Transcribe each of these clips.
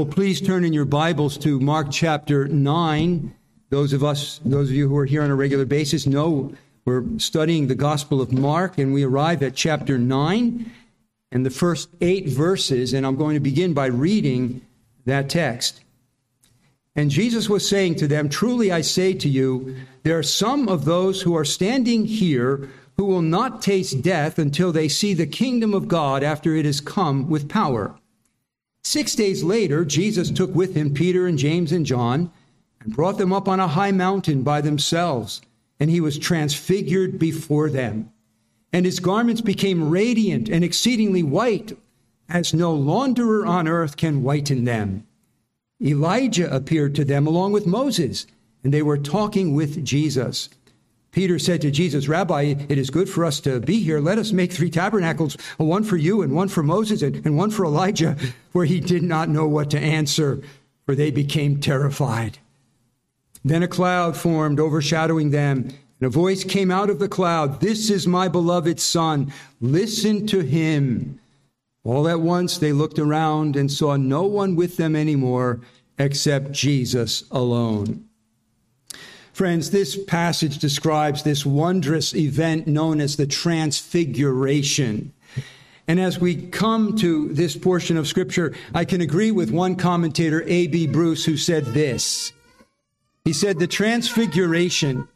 Well, please turn in your Bibles to Mark chapter 9. Those of us, those of you who are here on a regular basis know we're studying the Gospel of Mark and we arrive at chapter 9 and the first 8 verses and I'm going to begin by reading that text. And Jesus was saying to them, Truly I say to you, there are some of those who are standing here who will not taste death until they see the kingdom of God after it has come with power. Six days later, Jesus took with him Peter and James and John and brought them up on a high mountain by themselves, and he was transfigured before them. And his garments became radiant and exceedingly white, as no launderer on earth can whiten them. Elijah appeared to them along with Moses, and they were talking with Jesus. Peter said to Jesus, Rabbi, it is good for us to be here. Let us make three tabernacles, one for you and one for Moses and, and one for Elijah, where he did not know what to answer, for they became terrified. Then a cloud formed, overshadowing them, and a voice came out of the cloud This is my beloved Son. Listen to him. All at once they looked around and saw no one with them anymore except Jesus alone. Friends, this passage describes this wondrous event known as the Transfiguration. And as we come to this portion of Scripture, I can agree with one commentator, A.B. Bruce, who said this. He said, The Transfiguration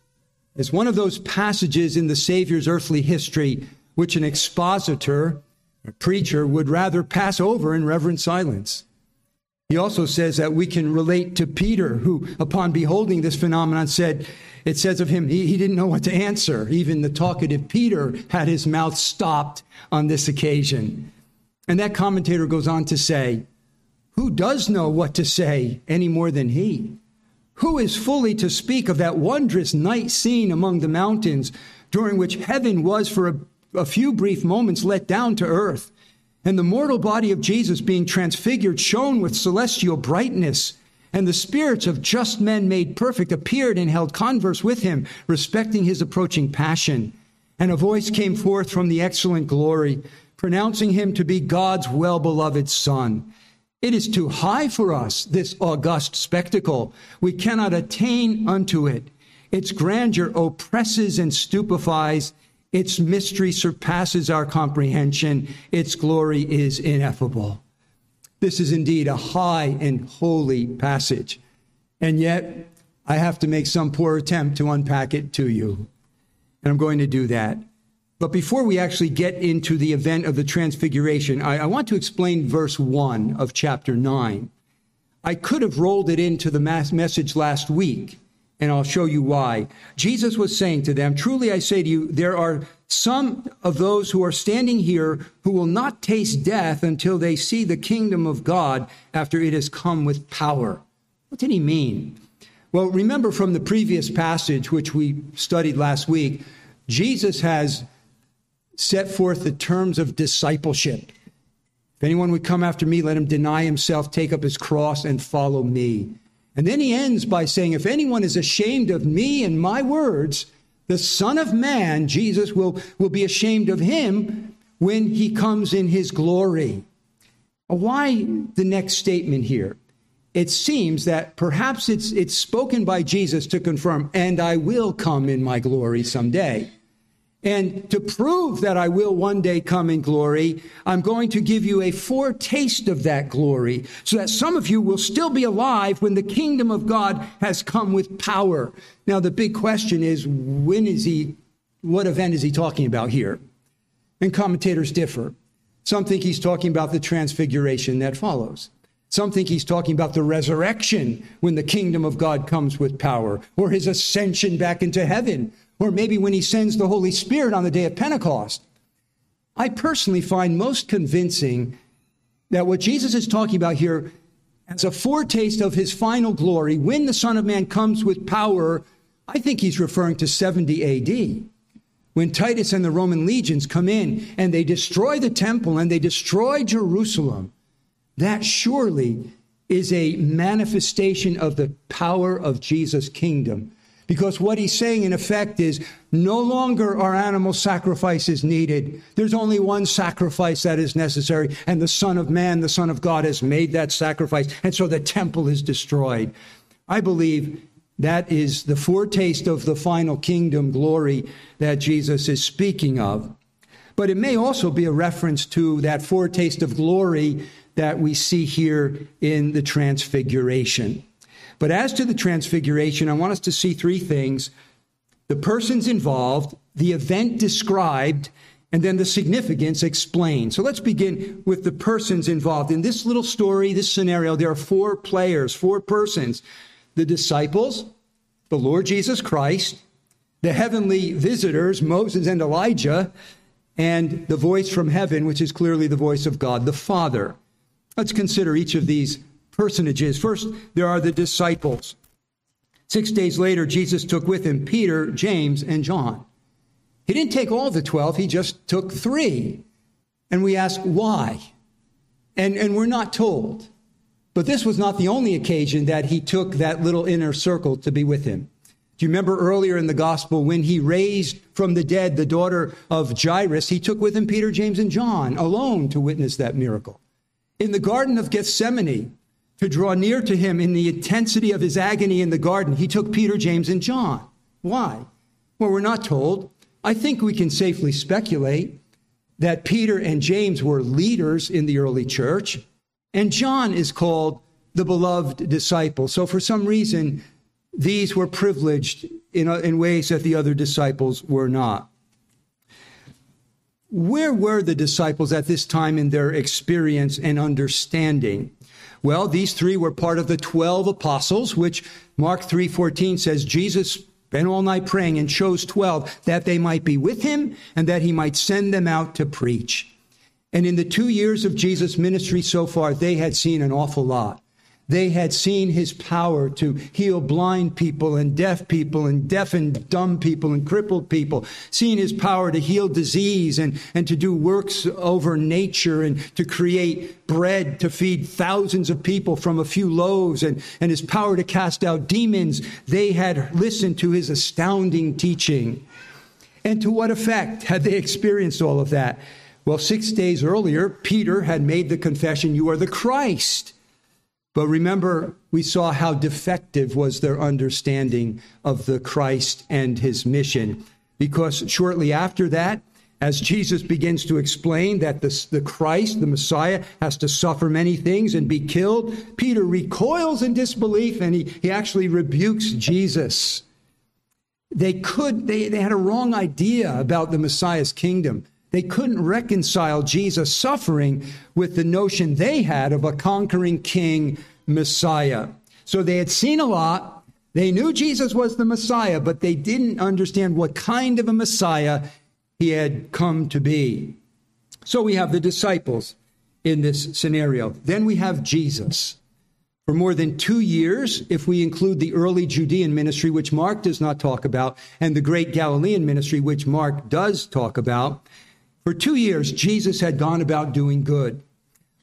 is one of those passages in the Savior's earthly history which an expositor, a preacher, would rather pass over in reverent silence. He also says that we can relate to Peter, who, upon beholding this phenomenon, said, It says of him, he, he didn't know what to answer. Even the talkative Peter had his mouth stopped on this occasion. And that commentator goes on to say, Who does know what to say any more than he? Who is fully to speak of that wondrous night scene among the mountains during which heaven was for a, a few brief moments let down to earth? And the mortal body of Jesus being transfigured shone with celestial brightness. And the spirits of just men made perfect appeared and held converse with him, respecting his approaching passion. And a voice came forth from the excellent glory, pronouncing him to be God's well beloved Son. It is too high for us, this august spectacle. We cannot attain unto it. Its grandeur oppresses and stupefies its mystery surpasses our comprehension. Its glory is ineffable. This is indeed a high and holy passage. And yet, I have to make some poor attempt to unpack it to you. And I'm going to do that. But before we actually get into the event of the Transfiguration, I, I want to explain verse 1 of chapter 9. I could have rolled it into the mass message last week and I'll show you why. Jesus was saying to them, Truly I say to you, there are some of those who are standing here who will not taste death until they see the kingdom of God after it has come with power. What did he mean? Well, remember from the previous passage, which we studied last week, Jesus has set forth the terms of discipleship. If anyone would come after me, let him deny himself, take up his cross, and follow me. And then he ends by saying, If anyone is ashamed of me and my words, the Son of Man, Jesus, will, will be ashamed of him when he comes in his glory. Why the next statement here? It seems that perhaps it's, it's spoken by Jesus to confirm, and I will come in my glory someday. And to prove that I will one day come in glory, I'm going to give you a foretaste of that glory so that some of you will still be alive when the kingdom of God has come with power. Now, the big question is when is he, what event is he talking about here? And commentators differ. Some think he's talking about the transfiguration that follows. Some think he's talking about the resurrection when the kingdom of God comes with power, or his ascension back into heaven or maybe when he sends the Holy Spirit on the day of Pentecost. I personally find most convincing that what Jesus is talking about here as a foretaste of his final glory, when the Son of Man comes with power, I think he's referring to 70 AD. When Titus and the Roman legions come in and they destroy the temple and they destroy Jerusalem, that surely is a manifestation of the power of Jesus' kingdom Because what he's saying, in effect, is no longer are animal sacrifices needed. There's only one sacrifice that is necessary, and the Son of Man, the Son of God, has made that sacrifice, and so the temple is destroyed. I believe that is the foretaste of the final kingdom glory that Jesus is speaking of. But it may also be a reference to that foretaste of glory that we see here in the Transfiguration. But as to the Transfiguration, I want us to see three things the persons involved, the event described, and then the significance explained. So let's begin with the persons involved. In this little story, this scenario, there are four players, four persons the disciples, the Lord Jesus Christ, the heavenly visitors, Moses and Elijah, and the voice from heaven, which is clearly the voice of God the Father. Let's consider each of these personages. First, there are the disciples. Six days later, Jesus took with him Peter, James, and John. He didn't take all the 12, he just took three. And we ask why? And, and we're not told. But this was not the only occasion that he took that little inner circle to be with him. Do you remember earlier in the gospel when he raised from the dead the daughter of Jairus? He took with him Peter, James, and John alone to witness that miracle. In the Garden of Gethsemane, to draw near to him in the intensity of his agony in the garden, he took Peter, James, and John. Why? Well, we're not told. I think we can safely speculate that Peter and James were leaders in the early church, and John is called the beloved disciple. So, for some reason, these were privileged in, uh, in ways that the other disciples were not. Where were the disciples at this time in their experience and understanding? Well, these three were part of the 12 apostles, which Mark 3:14 says Jesus spent all night praying and chose 12 that they might be with him and that he might send them out to preach. And in the 2 years of Jesus' ministry so far, they had seen an awful lot. They had seen his power to heal blind people and deaf people and deaf and dumb people and crippled people, seen his power to heal disease and, and to do works over nature and to create bread to feed thousands of people from a few loaves and, and his power to cast out demons. They had listened to his astounding teaching. And to what effect had they experienced all of that? Well, six days earlier, Peter had made the confession, You are the Christ. But remember, we saw how defective was their understanding of the Christ and his mission. Because shortly after that, as Jesus begins to explain that the, the Christ, the Messiah, has to suffer many things and be killed, Peter recoils in disbelief and he, he actually rebukes Jesus. They could, they, they had a wrong idea about the Messiah's kingdom. They couldn't reconcile Jesus' suffering with the notion they had of a conquering king Messiah. So they had seen a lot. They knew Jesus was the Messiah, but they didn't understand what kind of a Messiah he had come to be. So we have the disciples in this scenario. Then we have Jesus. For more than two years, if we include the early Judean ministry, which Mark does not talk about, and the great Galilean ministry, which Mark does talk about, for two years, Jesus had gone about doing good.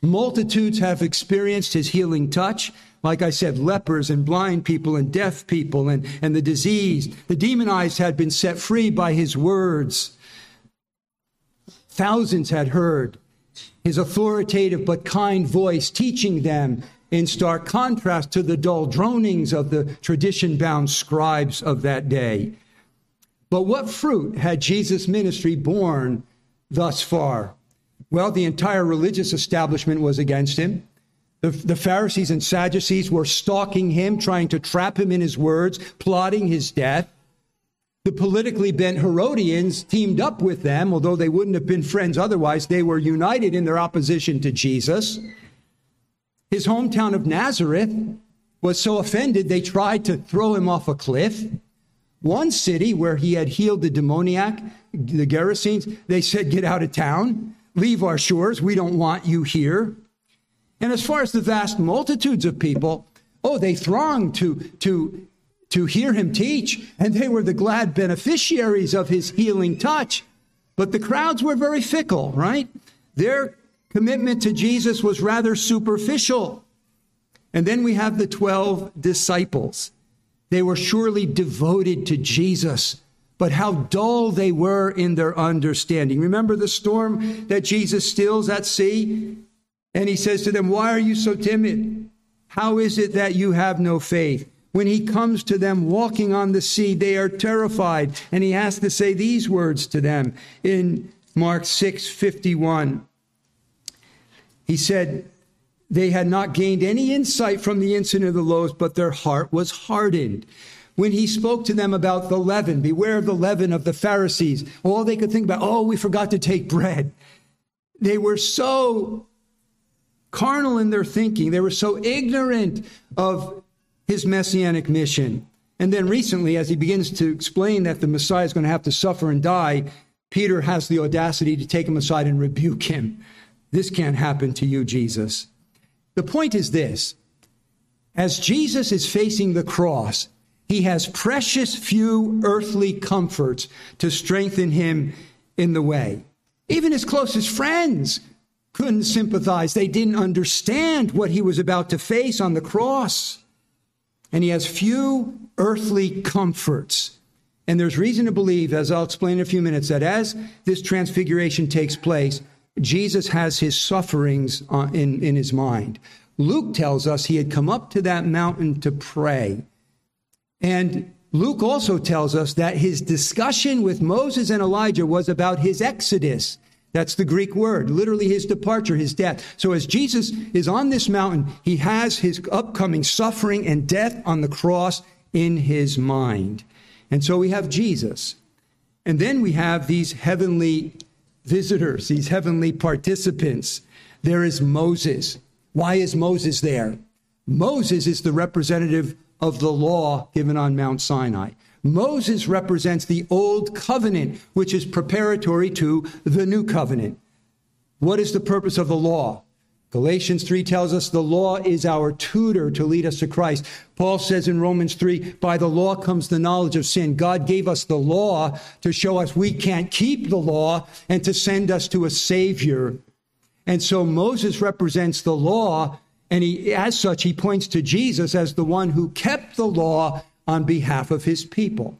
Multitudes have experienced his healing touch. Like I said, lepers and blind people and deaf people and, and the diseased. The demonized had been set free by his words. Thousands had heard his authoritative but kind voice teaching them in stark contrast to the dull dronings of the tradition bound scribes of that day. But what fruit had Jesus' ministry borne thus far? Well, the entire religious establishment was against him. The, the, Pharisees and Sadducees were stalking him, trying to trap him in his words, plotting his death. The politically bent Herodians teamed up with them, although they wouldn't have been friends otherwise. They were united in their opposition to Jesus. His hometown of Nazareth was so offended they tried to throw him off a cliff. One city where he had healed the demoniac, the Gerasenes, they said, Get out of town, leave our shores, we don't want you here. And as far as the vast multitudes of people, oh, they thronged to, to, to hear him teach, and they were the glad beneficiaries of his healing touch. But the crowds were very fickle, right? Their commitment to Jesus was rather superficial. And then we have the 12 disciples. They were surely devoted to Jesus, but how dull they were in their understanding. Remember the storm that Jesus stills at sea? And he says to them, Why are you so timid? How is it that you have no faith? When he comes to them walking on the sea, they are terrified. And he has to say these words to them in Mark 6 51. He said, They had not gained any insight from the incident of the loaves, but their heart was hardened. When he spoke to them about the leaven, beware of the leaven of the Pharisees, all they could think about, oh, we forgot to take bread. They were so carnal in their thinking, they were so ignorant of his messianic mission. And then recently, as he begins to explain that the Messiah is going to have to suffer and die, Peter has the audacity to take him aside and rebuke him. This can't happen to you, Jesus. The point is this as Jesus is facing the cross, he has precious few earthly comforts to strengthen him in the way. Even his closest friends couldn't sympathize. They didn't understand what he was about to face on the cross and he has few earthly comforts. And there's reason to believe, as I'll explain in a few minutes, that as this transfiguration takes place, Jesus has his sufferings uh, in, in his mind. Luke tells us he had come up to that mountain to pray. And Luke also tells us that his discussion with Moses and Elijah was about his exodus. That's the Greek word, literally his departure, his death. So as Jesus is on this mountain, he has his upcoming suffering and death on the cross in his mind. And so we have Jesus. And then we have these heavenly visitors, these heavenly participants. There is Moses. Why is Moses there? Moses is the representative of the law given on Mount Sinai. Moses represents the old covenant, which is preparatory to the new covenant. What is the purpose of the law? Galatians 3 tells us the law is our tutor to lead us to Christ. Paul says in Romans 3, by the law comes the knowledge of sin. God gave us the law to show us we can't keep the law and to send us to a Savior. And so Moses represents the law, and he, as such, he points to Jesus as the one who kept the law on behalf of his people.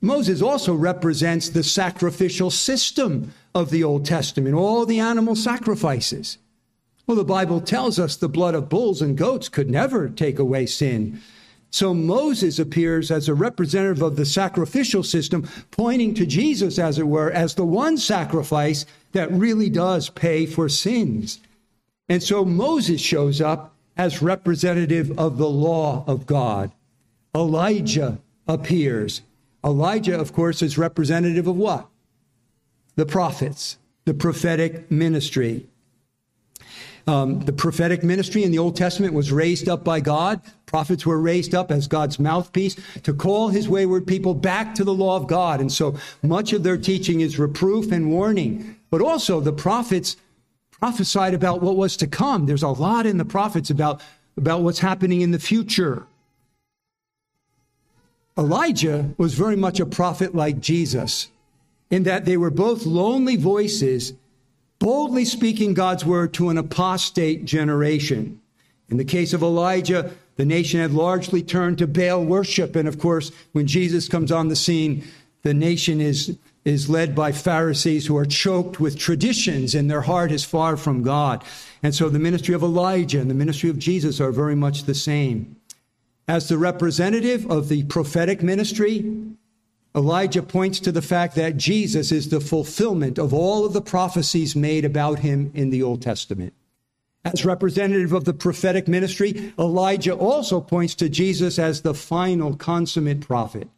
Moses also represents the sacrificial system of the Old Testament, all the animal sacrifices. Well, the Bible tells us the blood of bulls and goats could never take away sin. So Moses appears as a representative of the sacrificial system, pointing to Jesus, as it were, as the one sacrifice that really does pay for sins. And so Moses shows up as representative of the law of God. Elijah appears. Elijah, of course, is representative of what? The prophets, the prophetic ministry. Um, the prophetic ministry in the Old Testament was raised up by God. Prophets were raised up as God's mouthpiece to call his wayward people back to the law of God. And so much of their teaching is reproof and warning. But also, the prophets prophesied about what was to come. There's a lot in the prophets about, about what's happening in the future. Elijah was very much a prophet like Jesus, in that they were both lonely voices, boldly speaking God's word to an apostate generation. In the case of Elijah, the nation had largely turned to Baal worship. And of course, when Jesus comes on the scene, the nation is, is led by Pharisees who are choked with traditions and their heart is far from God. And so the ministry of Elijah and the ministry of Jesus are very much the same. As the representative of the prophetic ministry, Elijah points to the fact that Jesus is the fulfillment of all of the prophecies made about him in the Old Testament. As representative of the prophetic ministry, Elijah also points to Jesus as the final consummate prophet.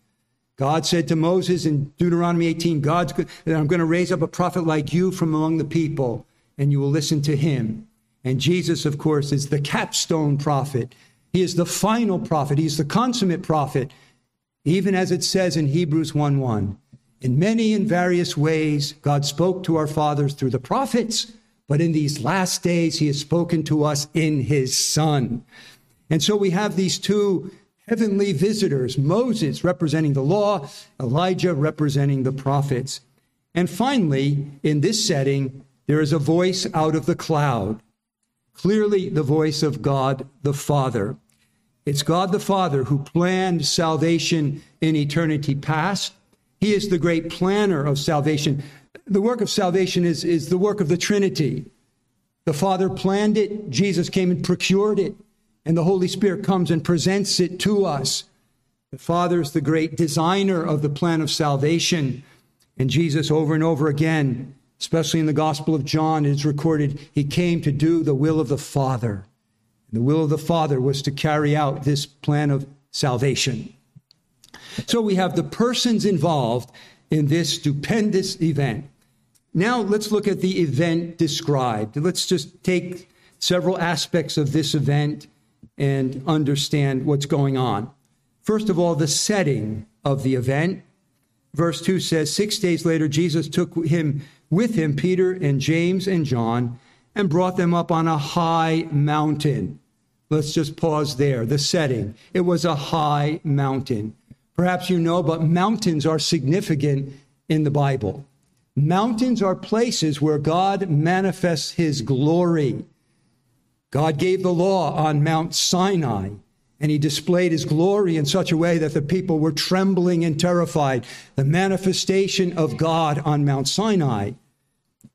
God said to Moses in Deuteronomy 18, God's good, I'm going to raise up a prophet like you from among the people, and you will listen to him. And Jesus, of course, is the capstone prophet he is the final prophet. He's the consummate prophet, even as it says in Hebrews 1 1. In many and various ways, God spoke to our fathers through the prophets, but in these last days, He has spoken to us in His Son. And so we have these two heavenly visitors Moses representing the law, Elijah representing the prophets. And finally, in this setting, there is a voice out of the cloud, clearly the voice of God the Father. It's God the Father who planned salvation in eternity past. He is the great planner of salvation. The work of salvation is, is the work of the Trinity. The Father planned it, Jesus came and procured it, and the Holy Spirit comes and presents it to us. The Father is the great designer of the plan of salvation. And Jesus, over and over again, especially in the Gospel of John, it is recorded, he came to do the will of the Father. The will of the Father was to carry out this plan of salvation. So we have the persons involved in this stupendous event. Now let's look at the event described. Let's just take several aspects of this event and understand what's going on. First of all, the setting of the event. Verse 2 says, Six days later, Jesus took him with him, Peter and James and John, and brought them up on a high mountain. Let's just pause there. The setting. It was a high mountain. Perhaps you know, but mountains are significant in the Bible. Mountains are places where God manifests his glory. God gave the law on Mount Sinai, and he displayed his glory in such a way that the people were trembling and terrified. The manifestation of God on Mount Sinai.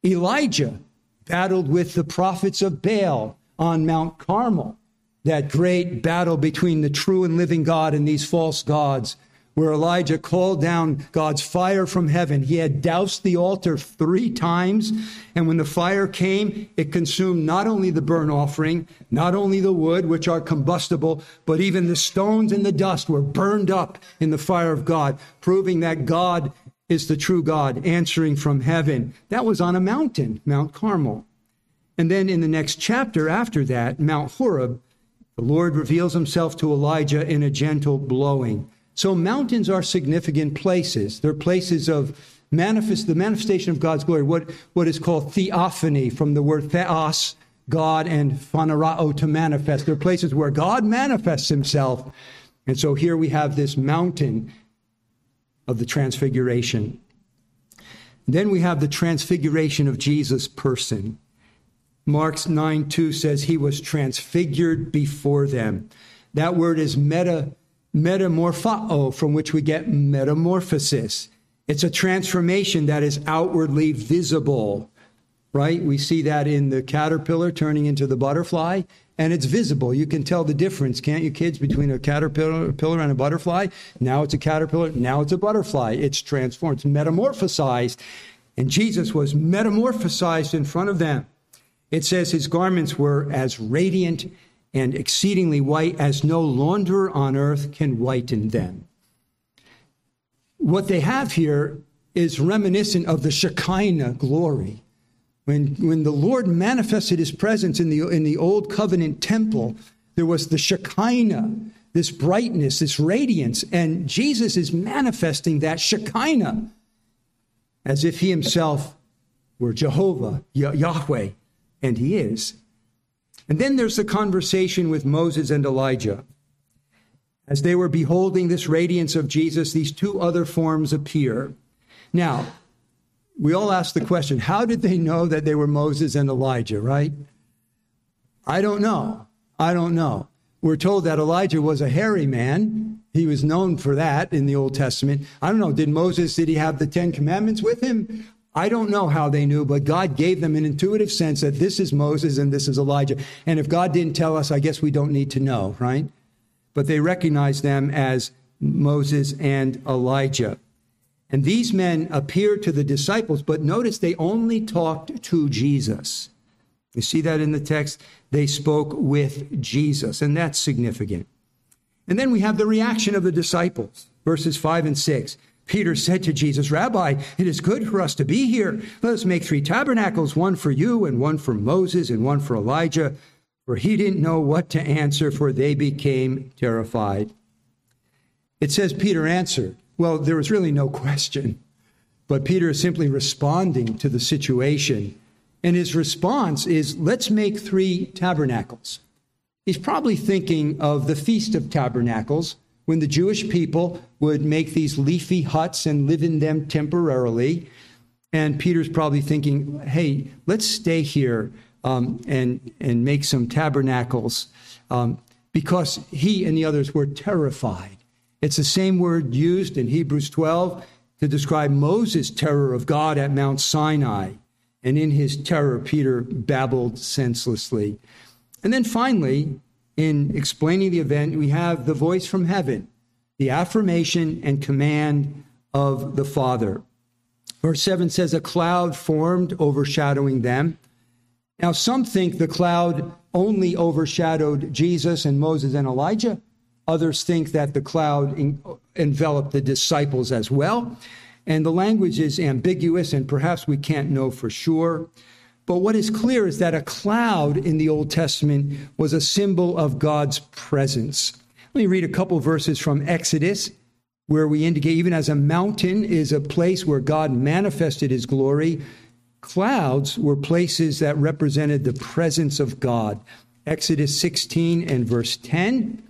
Elijah battled with the prophets of Baal on Mount Carmel, that great battle between the true and living God and these false gods where Elijah called down God's fire from heaven. He had doused the altar three times, and when the fire came, it consumed not only the burnt offering, not only the wood, which are combustible, but even the stones and the dust were burned up in the fire of God, proving that God is the true God, answering from heaven. That was on a mountain, Mount Carmel. And then in the next chapter after that, Mount Horeb, the Lord reveals himself to Elijah in a gentle blowing. So mountains are significant places. They're places of manifest the manifestation of God's glory. What what is called theophany from the word theos, God, and phanerao to manifest. They're places where God manifests Himself. And so here we have this mountain of the transfiguration. Then we have the transfiguration of Jesus' person. Mark's 9 2 says he was transfigured before them. That word is meta metamorphao, from which we get metamorphosis. It's a transformation that is outwardly visible, right? We see that in the caterpillar turning into the butterfly, and it's visible. You can tell the difference, can't you, kids, between a caterpillar and a butterfly? Now it's a caterpillar, now it's a butterfly. It's transformed, it's metamorphosized. And Jesus was metamorphosized in front of them. It says his garments were as radiant and exceedingly white as no launderer on earth can whiten them. What they have here is reminiscent of the Shekinah glory. When, when the Lord manifested his presence in the, in the old covenant temple, there was the Shekinah, this brightness, this radiance, and Jesus is manifesting that Shekinah as if he himself were Jehovah, Yahweh, and he is. And then there's the conversation with Moses and Elijah. As they were beholding this radiance of Jesus, these two other forms appear. Now, we all ask the question how did they know that they were Moses and Elijah, right? I don't know. I don't know. We're told that Elijah was a hairy man. He was known for that in the Old Testament. I don't know. Did Moses, did he have the Ten Commandments with him? I don't know how they knew, but God gave them an intuitive sense that this is Moses and this is Elijah. And if God didn't tell us, I guess we don't need to know, right? But they recognized them as Moses and Elijah. And these men appeared to the disciples, but notice they only talked to Jesus. You see that in the text? They spoke with Jesus, and that's significant. And then we have the reaction of the disciples, verses 5 and 6. Peter said to Jesus, Rabbi, it is good for us to be here. Let us make three tabernacles, one for you, and one for Moses, and one for Elijah. For he didn't know what to answer, for they became terrified. It says Peter answered. Well, there was really no question, but Peter is simply responding to the situation. And his response is, let's make three tabernacles. He's probably thinking of the Feast of Tabernacles, when the Jewish people would make these leafy huts and live in them temporarily. And Peter's probably thinking, hey, let's stay here um, and, and make some tabernacles. Um, because he and the others were terrified. It's the same word used in Hebrews 12 to describe Moses' terror of God at Mount Sinai. And in his terror, Peter babbled senselessly. And then finally, in explaining the event, we have the voice from heaven, the affirmation and command of the Father. Verse 7 says, A cloud formed overshadowing them. Now, some think the cloud only overshadowed Jesus and Moses and Elijah. Others think that the cloud enveloped the disciples as well. And the language is ambiguous, and perhaps we can't know for sure. But what is clear is that a cloud in the Old Testament was a symbol of God's presence. Let me read a couple verses from Exodus, where we indicate even as a mountain is a place where God manifested his glory, clouds were places that represented the presence of God. Exodus 16 and verse 10.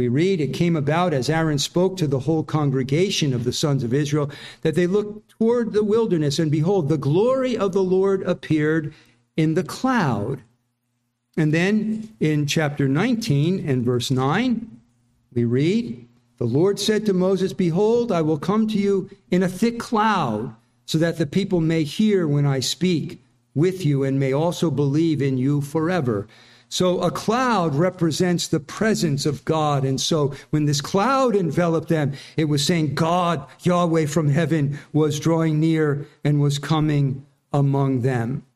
We read, It came about as Aaron spoke to the whole congregation of the sons of Israel that they looked toward the wilderness, and behold, the glory of the Lord appeared in the cloud. And then in chapter 19 and verse 9, we read, The Lord said to Moses, Behold, I will come to you in a thick cloud, so that the people may hear when I speak with you and may also believe in you forever. So a cloud represents the presence of God. And so when this cloud enveloped them, it was saying God, Yahweh from heaven, was drawing near and was coming among them.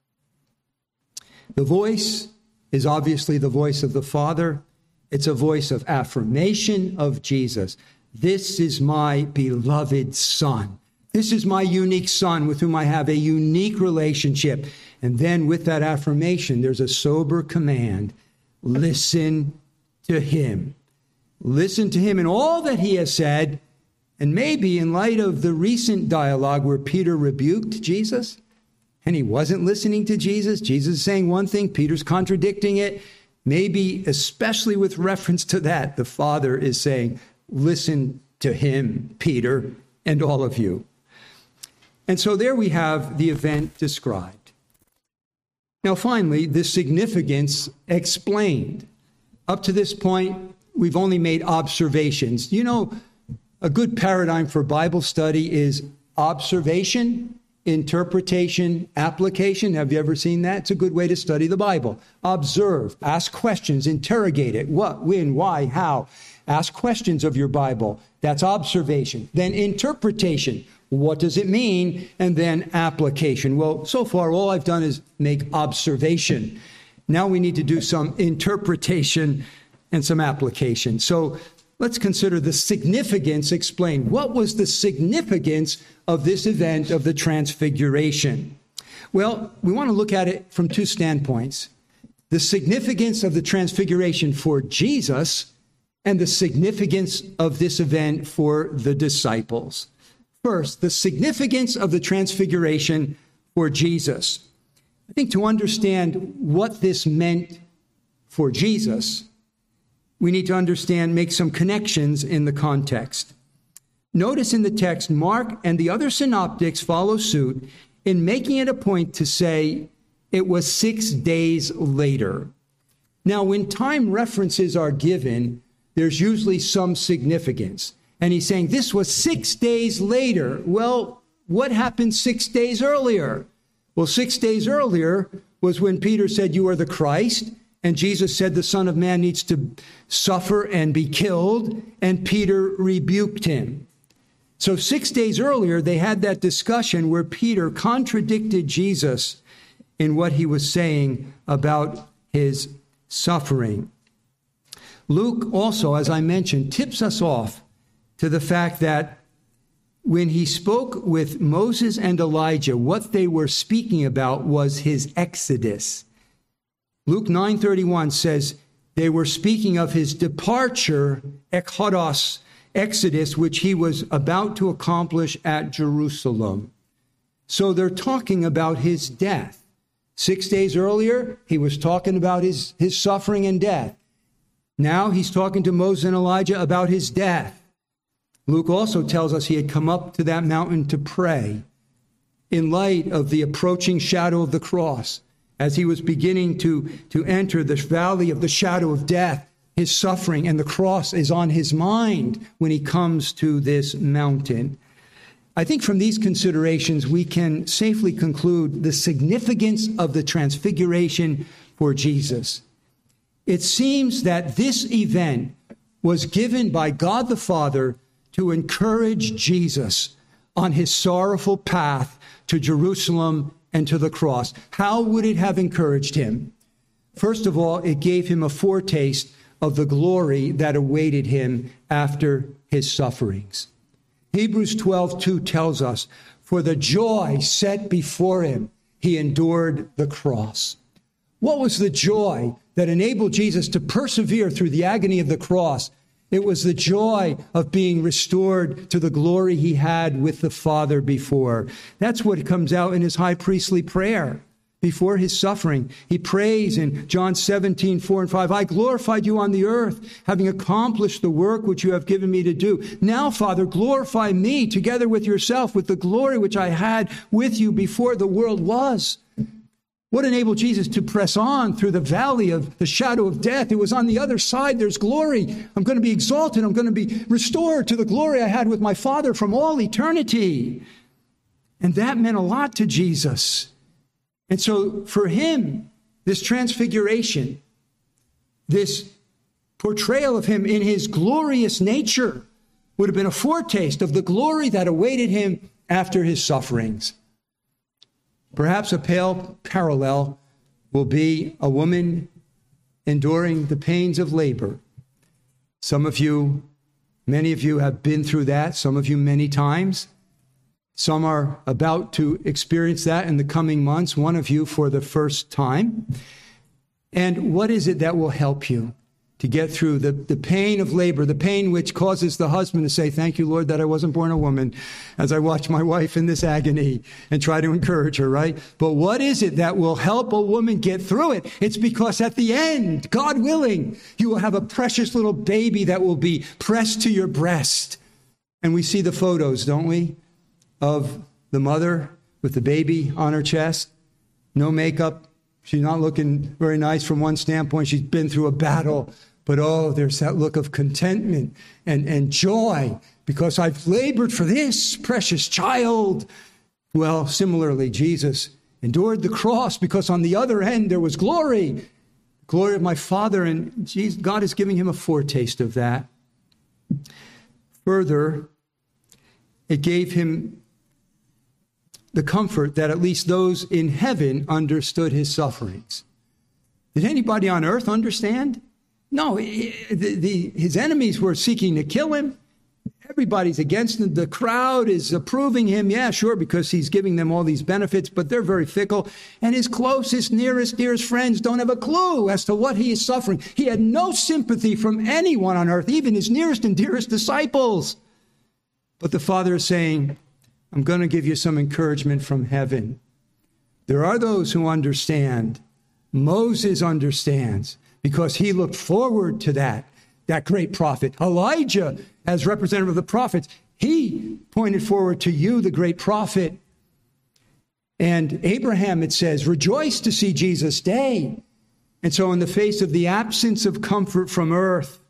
The voice is obviously the voice of the Father. It's a voice of affirmation of Jesus. This is my beloved Son. This is my unique Son with whom I have a unique relationship. And then with that affirmation, there's a sober command listen to him. Listen to him and all that he has said. And maybe in light of the recent dialogue where Peter rebuked Jesus and he wasn't listening to Jesus, Jesus is saying one thing, Peter's contradicting it. Maybe, especially with reference to that, the Father is saying, Listen to him, Peter, and all of you. And so there we have the event described. Now, finally, the significance explained. Up to this point, we've only made observations. You know, a good paradigm for Bible study is observation, interpretation, application. Have you ever seen that? It's a good way to study the Bible. Observe, ask questions, interrogate it. What, when, why, how. Ask questions of your Bible. That's observation. Then interpretation. What does it mean? And then application. Well, so far, all I've done is make observation. Now we need to do some interpretation and some application. So let's consider the significance, explain what was the significance of this event of the Transfiguration? Well, we want to look at it from two standpoints the significance of the Transfiguration for Jesus and the significance of this event for the disciples. First, the significance of the transfiguration for Jesus. I think to understand what this meant for Jesus, we need to understand, make some connections in the context. Notice in the text, Mark and the other synoptics follow suit in making it a point to say it was six days later. Now, when time references are given, there's usually some significance. And he's saying this was six days later. Well, what happened six days earlier? Well, six days earlier was when Peter said, You are the Christ. And Jesus said, The Son of Man needs to suffer and be killed. And Peter rebuked him. So, six days earlier, they had that discussion where Peter contradicted Jesus in what he was saying about his suffering. Luke also, as I mentioned, tips us off to the fact that when he spoke with Moses and Elijah, what they were speaking about was his exodus. Luke 9:31 says they were speaking of his departure, ekhodos, exodus, which he was about to accomplish at Jerusalem. So they're talking about his death. Six days earlier, he was talking about his, his suffering and death. Now he's talking to Moses and Elijah about his death. Luke also tells us he had come up to that mountain to pray in light of the approaching shadow of the cross. As he was beginning to, to enter the valley of the shadow of death, his suffering, and the cross is on his mind when he comes to this mountain. I think from these considerations, we can safely conclude the significance of the transfiguration for Jesus. It seems that this event was given by God the Father to encourage Jesus on his sorrowful path to Jerusalem and to the cross. How would it have encouraged him? First of all, it gave him a foretaste of the glory that awaited him after his sufferings. Hebrews 12, 2 tells us, For the joy set before him, he endured the cross. What was the joy that enabled Jesus to persevere through the agony of the cross? It was the joy of being restored to the glory he had with the Father before. That's what comes out in his high priestly prayer before his suffering. He prays in John 17, 4 and 5, I glorified you on the earth, having accomplished the work which you have given me to do. Now, Father, glorify me together with yourself with the glory which I had with you before the world was. What enabled Jesus to press on through the valley of the shadow of death? It was on the other side, there's glory. I'm going to be exalted. I'm going to be restored to the glory I had with my Father from all eternity. And that meant a lot to Jesus. And so for him, this transfiguration, this portrayal of him in his glorious nature would have been a foretaste of the glory that awaited him after his sufferings. Perhaps a pale parallel will be a woman enduring the pains of labor. Some of you, many of you have been through that, some of you many times. Some are about to experience that in the coming months, one of you for the first time. And what is it that will help you to get through the, the pain of labor, the pain which causes the husband to say, Thank you, Lord, that I wasn't born a woman, as I watch my wife in this agony and try to encourage her, right? But what is it that will help a woman get through it? It's because at the end, God willing, you will have a precious little baby that will be pressed to your breast. And we see the photos, don't we? of the mother with the baby on her chest, no makeup. She's not looking very nice from one standpoint. She's been through a battle, but oh, there's that look of contentment and, and joy because I've labored for this precious child. Well, similarly, Jesus endured the cross because on the other end there was glory, glory of my Father, and Jesus, God is giving him a foretaste of that. Further, it gave him the comfort that at least those in heaven understood his sufferings. Did anybody on earth understand? No, the, the, his enemies were seeking to kill him. Everybody's against him. The crowd is approving him. Yeah, sure, because he's giving them all these benefits, but they're very fickle. And his closest, nearest, dearest friends don't have a clue as to what he is suffering. He had no sympathy from anyone on earth, even his nearest and dearest disciples. But the Father is saying, I'm going to give you some encouragement from heaven. There are those who understand. Moses understands because he looked forward to that, that great prophet. Elijah, as representative of the prophets, he pointed forward to you, the great prophet. And Abraham, it says, rejoice to see Jesus' day. And so, in the face of the absence of comfort from earth,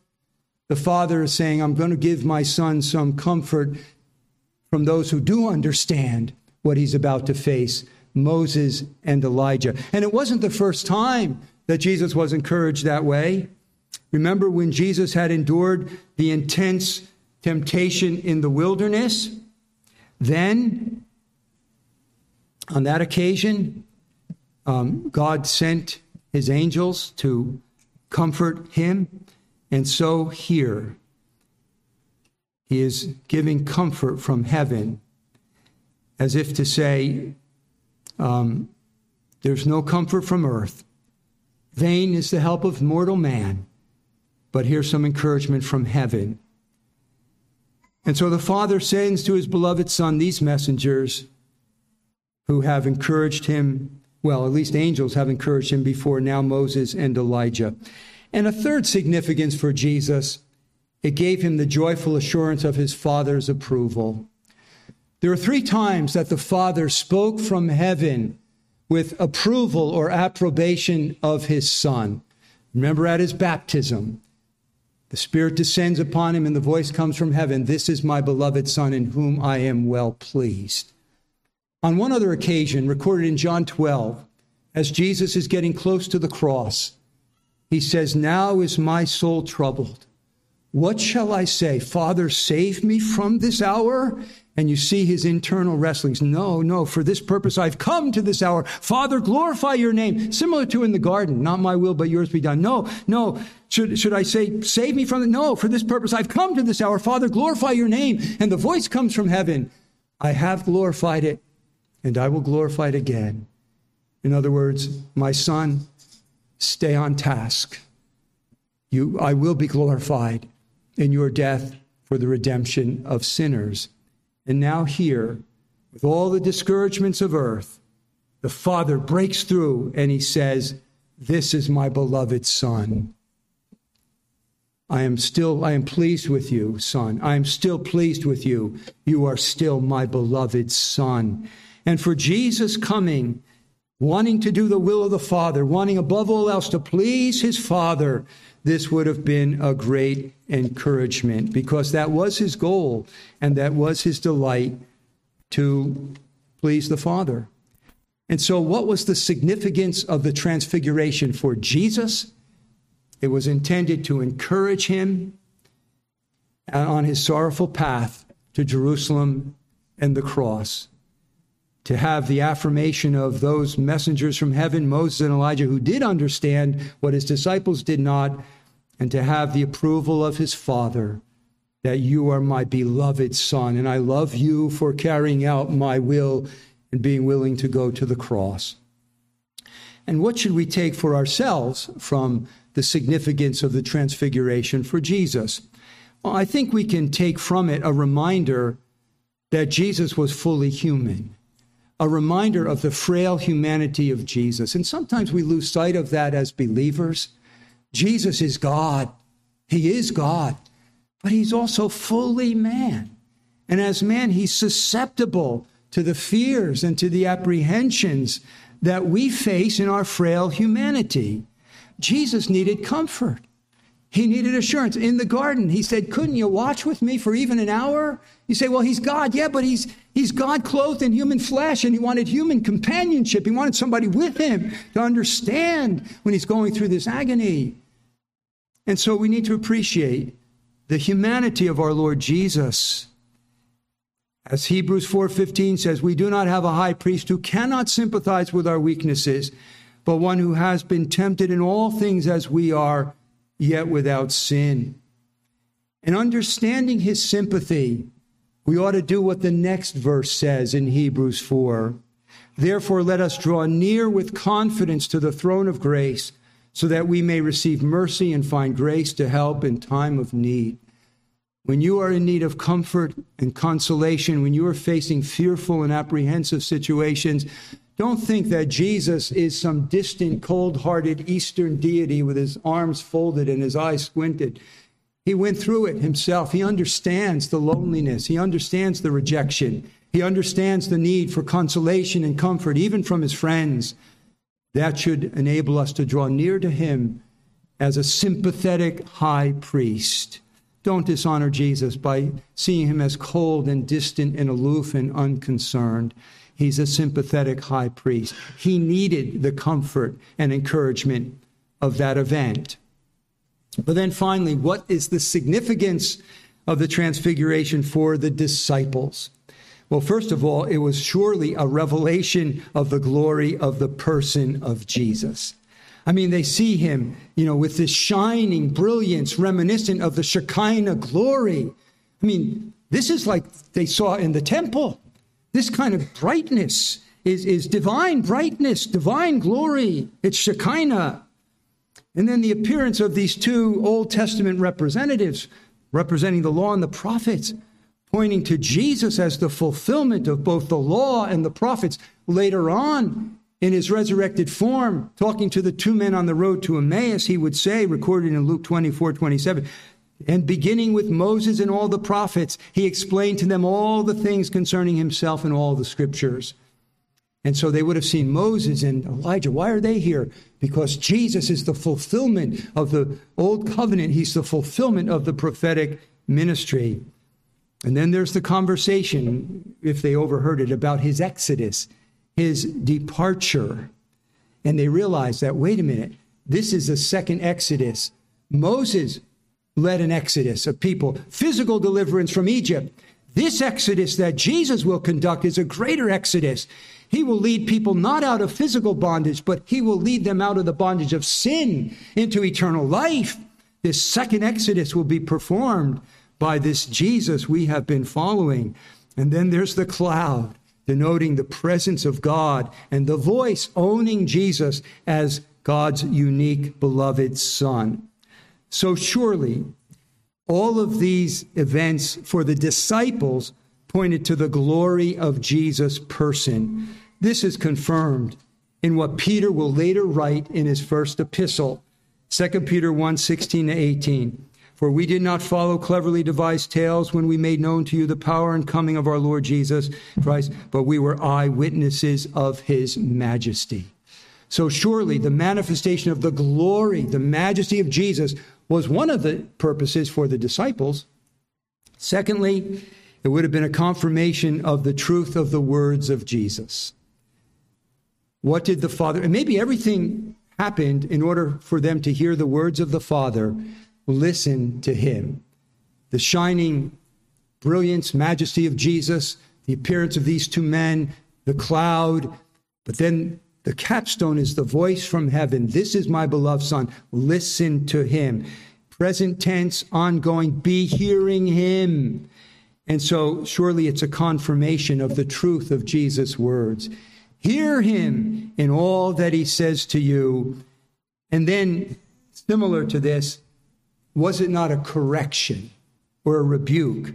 the Father is saying, I'm going to give my son some comfort from those who do understand what he's about to face Moses and Elijah. And it wasn't the first time that Jesus was encouraged that way. Remember when Jesus had endured the intense temptation in the wilderness? Then, on that occasion, um, God sent his angels to comfort him. And so here, he is giving comfort from heaven, as if to say, um, There's no comfort from earth. Vain is the help of mortal man, but here's some encouragement from heaven. And so the Father sends to his beloved Son these messengers who have encouraged him. Well, at least angels have encouraged him before now, Moses and Elijah. And a third significance for Jesus it gave him the joyful assurance of his Father's approval. There are three times that the Father spoke from heaven with approval or approbation of his Son. Remember at his baptism, The Spirit descends upon him, and the voice comes from heaven This is my beloved Son, in whom I am well pleased. On one other occasion, recorded in John 12, as Jesus is getting close to the cross, he says, Now is my soul troubled. What shall I say? Father, save me from this hour? And you see his internal wrestlings. No, no, for this purpose I've come to this hour. Father, glorify your name. Similar to in the garden, not my will, but yours be done. No, no. Should, should I say, save me from it? No, for this purpose I've come to this hour. Father, glorify your name. And the voice comes from heaven. I have glorified it, and I will glorify it again. In other words, my son, stay on task. You, I will be glorified in your death for the redemption of sinners. And now, here, with all the discouragements of earth, the Father breaks through and he says, This is my beloved Son. I am still, I am pleased with you, Son. I am still pleased with you. You are still my beloved Son. And for Jesus coming, wanting to do the will of the Father, wanting above all else to please his Father, this would have been a great encouragement because that was his goal and that was his delight to please the Father. And so, what was the significance of the transfiguration for Jesus? It was intended to encourage him on his sorrowful path to Jerusalem and the cross to have the affirmation of those messengers from heaven, Moses and Elijah, who did understand what his disciples did not, and to have the approval of his Father that you are my beloved Son, and I love you for carrying out my will and being willing to go to the cross. And what should we take for ourselves from the significance of the transfiguration for Jesus? Well, I think we can take from it a reminder that Jesus was fully human a reminder of the frail humanity of Jesus. And sometimes we lose sight of that as believers. Jesus is God, He is God, but He's also fully man. And as man, He's susceptible to the fears and to the apprehensions that we face in our frail humanity. Jesus needed comfort. He needed assurance. In the garden, he said, Couldn't you watch with me for even an hour? You say, Well, he's God. Yeah, but he's, he's God clothed in human flesh, and he wanted human companionship. He wanted somebody with him to understand when he's going through this agony. And so we need to appreciate the humanity of our Lord Jesus. As Hebrews 4:15 says, we do not have a high priest who cannot sympathize with our weaknesses, but one who has been tempted in all things as we are yet without sin. And understanding his sympathy, we ought to do what the next verse says in Hebrews 4. Therefore, let us draw near with confidence to the throne of grace, so that we may receive mercy and find grace to help in time of need. When you are in need of comfort and consolation, when you are facing fearful and apprehensive situations, don't think that Jesus is some distant, cold hearted Eastern deity with his arms folded and his eyes squinted. He went through it himself. He understands the loneliness, he understands the rejection, he understands the need for consolation and comfort, even from his friends. That should enable us to draw near to him as a sympathetic high priest. Don't dishonor Jesus by seeing him as cold and distant and aloof and unconcerned. He's a sympathetic high priest. He needed the comfort and encouragement of that event. But then finally, what is the significance of the transfiguration for the disciples? Well, first of all, it was surely a revelation of the glory of the person of Jesus. I mean, they see him, you know, with this shining brilliance reminiscent of the Shekinah glory. I mean, this is like they saw in the temple. This kind of brightness is, is divine brightness, divine glory. It's Shekinah. And then the appearance of these two Old Testament representatives, representing the law and the prophets, pointing to Jesus as the fulfillment of both the law and the prophets. Later on, in his resurrected form, talking to the two men on the road to Emmaus, he would say, recorded in Luke 24 27, and beginning with Moses and all the prophets, he explained to them all the things concerning himself in all the scriptures. And so they would have seen Moses and Elijah. Why are they here? Because Jesus is the fulfillment of the old covenant, he's the fulfillment of the prophetic ministry. And then there's the conversation, if they overheard it, about his exodus, his departure. And they realize that, wait a minute, this is the second exodus. Moses led an exodus of people, physical deliverance from Egypt. This exodus that Jesus will conduct is a greater exodus. He will lead people not out of physical bondage, but he will lead them out of the bondage of sin into eternal life. This second exodus will be performed by this Jesus we have been following. And then there's the cloud, denoting the presence of God, and the voice owning Jesus as God's unique beloved Son. So surely, all of these events for the disciples pointed to the glory of Jesus' person. This is confirmed in what Peter will later write in his first epistle, 2 Peter 1 16 to 18. For we did not follow cleverly devised tales when we made known to you the power and coming of our Lord Jesus Christ, but we were eyewitnesses of his majesty. So surely the manifestation of the glory, the majesty of Jesus was one of the purposes for the disciples. Secondly, it would have been a confirmation of the truth of the words of Jesus. What did the Father, and maybe everything happened in order for them to hear the words of the Father, listen to him. The shining brilliance, majesty of Jesus, the appearance of these two men, the cloud, but then the capstone is the voice from heaven. This is my beloved Son. Listen to him. Present tense, ongoing, be hearing him. And so, surely it's a confirmation of the truth of Jesus' words. Hear him in all that he says to you. And then, similar to this, was it not a correction or a rebuke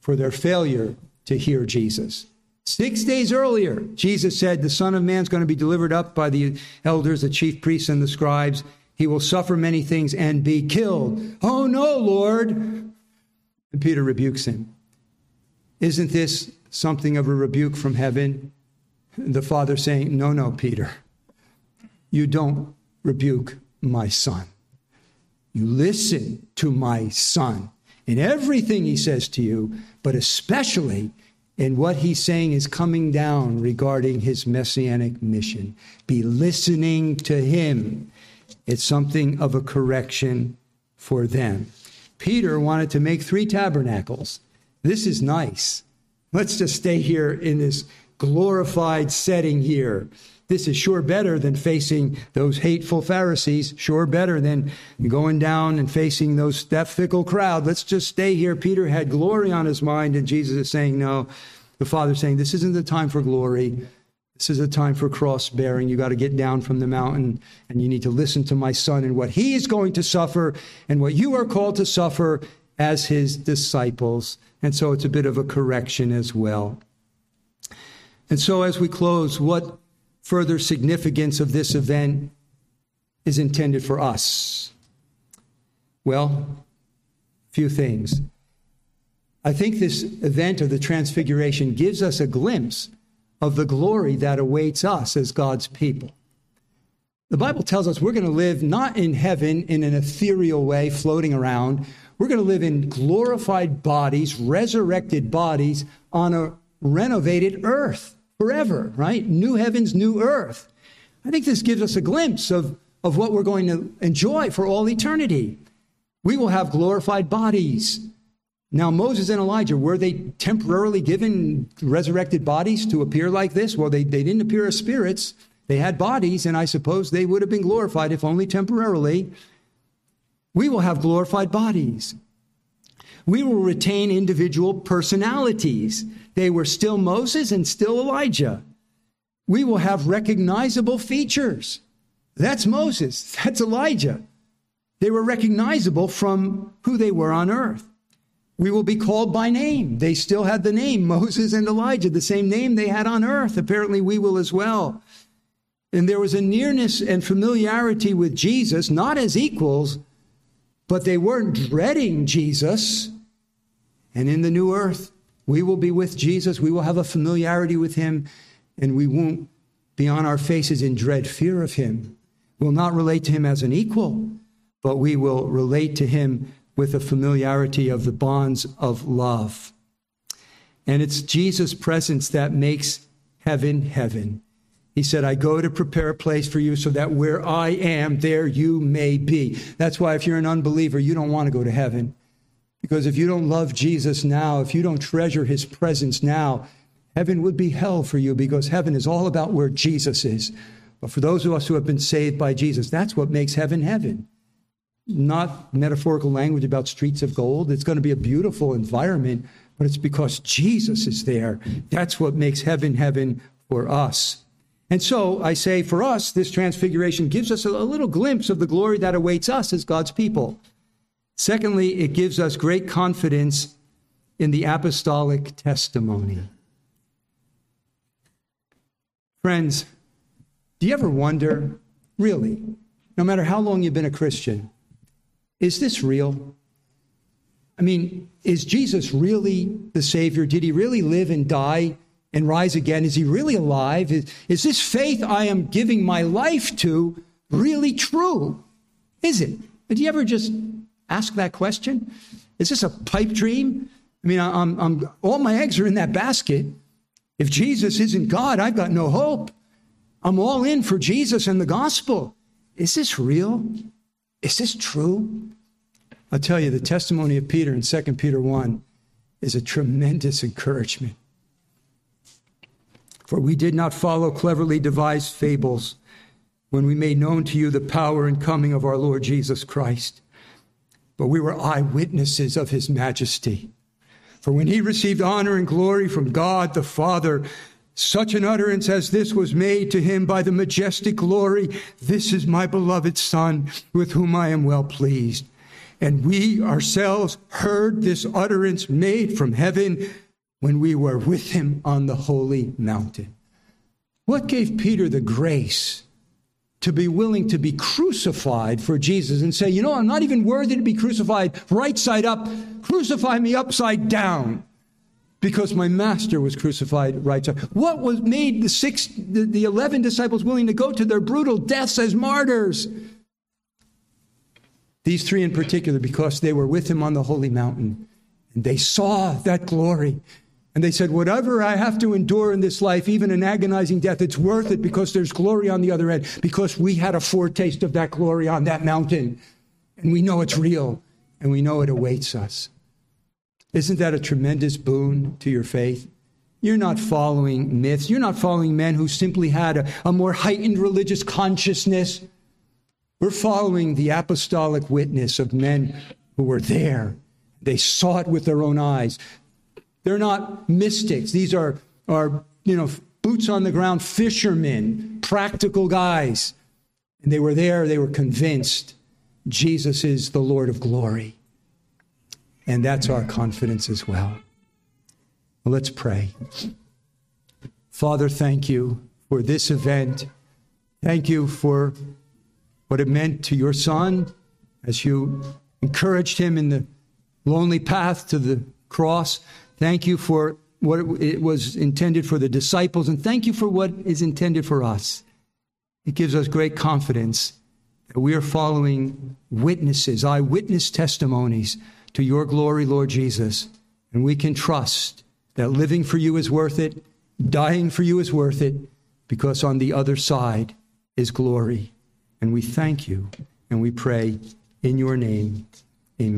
for their failure to hear Jesus? Six days earlier, Jesus said, The Son of Man is going to be delivered up by the elders, the chief priests, and the scribes. He will suffer many things and be killed. Oh, no, Lord. And Peter rebukes him. Isn't this something of a rebuke from heaven? The Father saying, No, no, Peter, you don't rebuke my son. You listen to my son in everything he says to you, but especially and what he's saying is coming down regarding his messianic mission. Be listening to him. It's something of a correction for them. Peter wanted to make three tabernacles. This is nice. Let's just stay here in this glorified setting here. This is sure better than facing those hateful Pharisees, sure better than going down and facing those that fickle crowd. Let's just stay here. Peter had glory on his mind, and Jesus is saying, No. The Father's saying, This isn't the time for glory. This is a time for cross bearing. You got to get down from the mountain and you need to listen to my son and what he is going to suffer and what you are called to suffer as his disciples. And so it's a bit of a correction as well. And so, as we close, what further significance of this event is intended for us? Well, few things. I think this event of the Transfiguration gives us a glimpse of the glory that awaits us as God's people. The Bible tells us we're going to live not in heaven in an ethereal way, floating around. We're going to live in glorified bodies, resurrected bodies on a renovated earth forever, right? New heavens, new earth. I think this gives us a glimpse of, of what we're going to enjoy for all eternity. We will have glorified bodies. Now, Moses and Elijah, were they temporarily given resurrected bodies to appear like this? Well, they, they didn't appear as spirits. They had bodies, and I suppose they would have been glorified, if only temporarily. We will have glorified bodies. We will retain individual personalities. They were still Moses and still Elijah. We will have recognizable features. That's Moses. That's Elijah. They were recognizable from who they were on earth. We will be called by name. They still had the name Moses and Elijah, the same name they had on earth. Apparently, we will as well. And there was a nearness and familiarity with Jesus, not as equals, but they weren't dreading Jesus. And in the new earth, we will be with Jesus. We will have a familiarity with him. and we won't be on our faces in dread fear of him. We'll not relate to him as an equal, but we will relate to him with a familiarity of the bonds of love. And it's Jesus' presence that makes heaven heaven. He said, I go to prepare a place for you so that where I am, there you may be. That's why if you're an unbeliever, you don't want to go to heaven. Because if you don't love Jesus now, if you don't treasure his presence now, heaven would be hell for you because heaven is all about where Jesus is. But for those of us who have been saved by Jesus, that's what makes heaven heaven. Not metaphorical language about streets of gold. It's going to be a beautiful environment, but it's because Jesus is there. That's what makes heaven heaven for us. And so I say for us, this transfiguration gives us a, little glimpse of the glory that awaits us as God's people. Secondly, it gives us great confidence in the apostolic testimony. Friends, do you ever wonder, really, no matter how long you've been a Christian, is this real? I mean, is Jesus really the Savior? Did he really live and die and rise again? Is he really alive? Is, is this faith I am giving my life to really true? Is it? Do you ever just ask that question? Is this a pipe dream? I mean, I'm, I'm, all my eggs are in that basket. If Jesus isn't God, I've got no hope. I'm all in for Jesus and the gospel. Is this real? Is this true? I'll tell you, the testimony of Peter in 2 Peter 1 is a tremendous encouragement. For we did not follow cleverly devised fables when we made known to you the power and coming of our Lord Jesus Christ, but we were eyewitnesses of his majesty. For when he received honor and glory from God the Father, such an utterance as this was made to him by the majestic glory This is my beloved Son, with whom I am well pleased. And we ourselves heard this utterance made from heaven when we were with him on the holy mountain. What gave Peter the grace to be willing to be crucified for Jesus and say, you know, I'm not even worthy to be crucified right side up, crucify me upside down because my master was crucified right side. What was made the six, the, the 11 disciples willing to go to their brutal deaths as martyrs? These three in particular, because they were with him on the holy mountain and they saw that glory and they said, Whatever I have to endure in this life, even an agonizing death, it's worth it because there's glory on the other end, because we had a foretaste of that glory on that mountain. And we know it's real, and we know it awaits us. Isn't that a tremendous boon to your faith? You're not following myths. You're not following men who simply had a, a more heightened religious consciousness. We're following the apostolic witness of men who were there. They saw it with their own eyes. They're not mystics. These are, are you know, boots on the ground fishermen, practical guys. And they were there, they were convinced Jesus is the Lord of glory. And that's our confidence as well. well. Let's pray. Father, thank you for this event. Thank you for what it meant to your son as you encouraged him in the lonely path to the cross. Thank you for what it was intended for the disciples, and thank you for what is intended for us. It gives us great confidence that we are following witnesses, eyewitness testimonies to your glory, Lord Jesus. And we can trust that living for you is worth it, dying for you is worth it, because on the other side is glory. And we thank you and we pray in your name.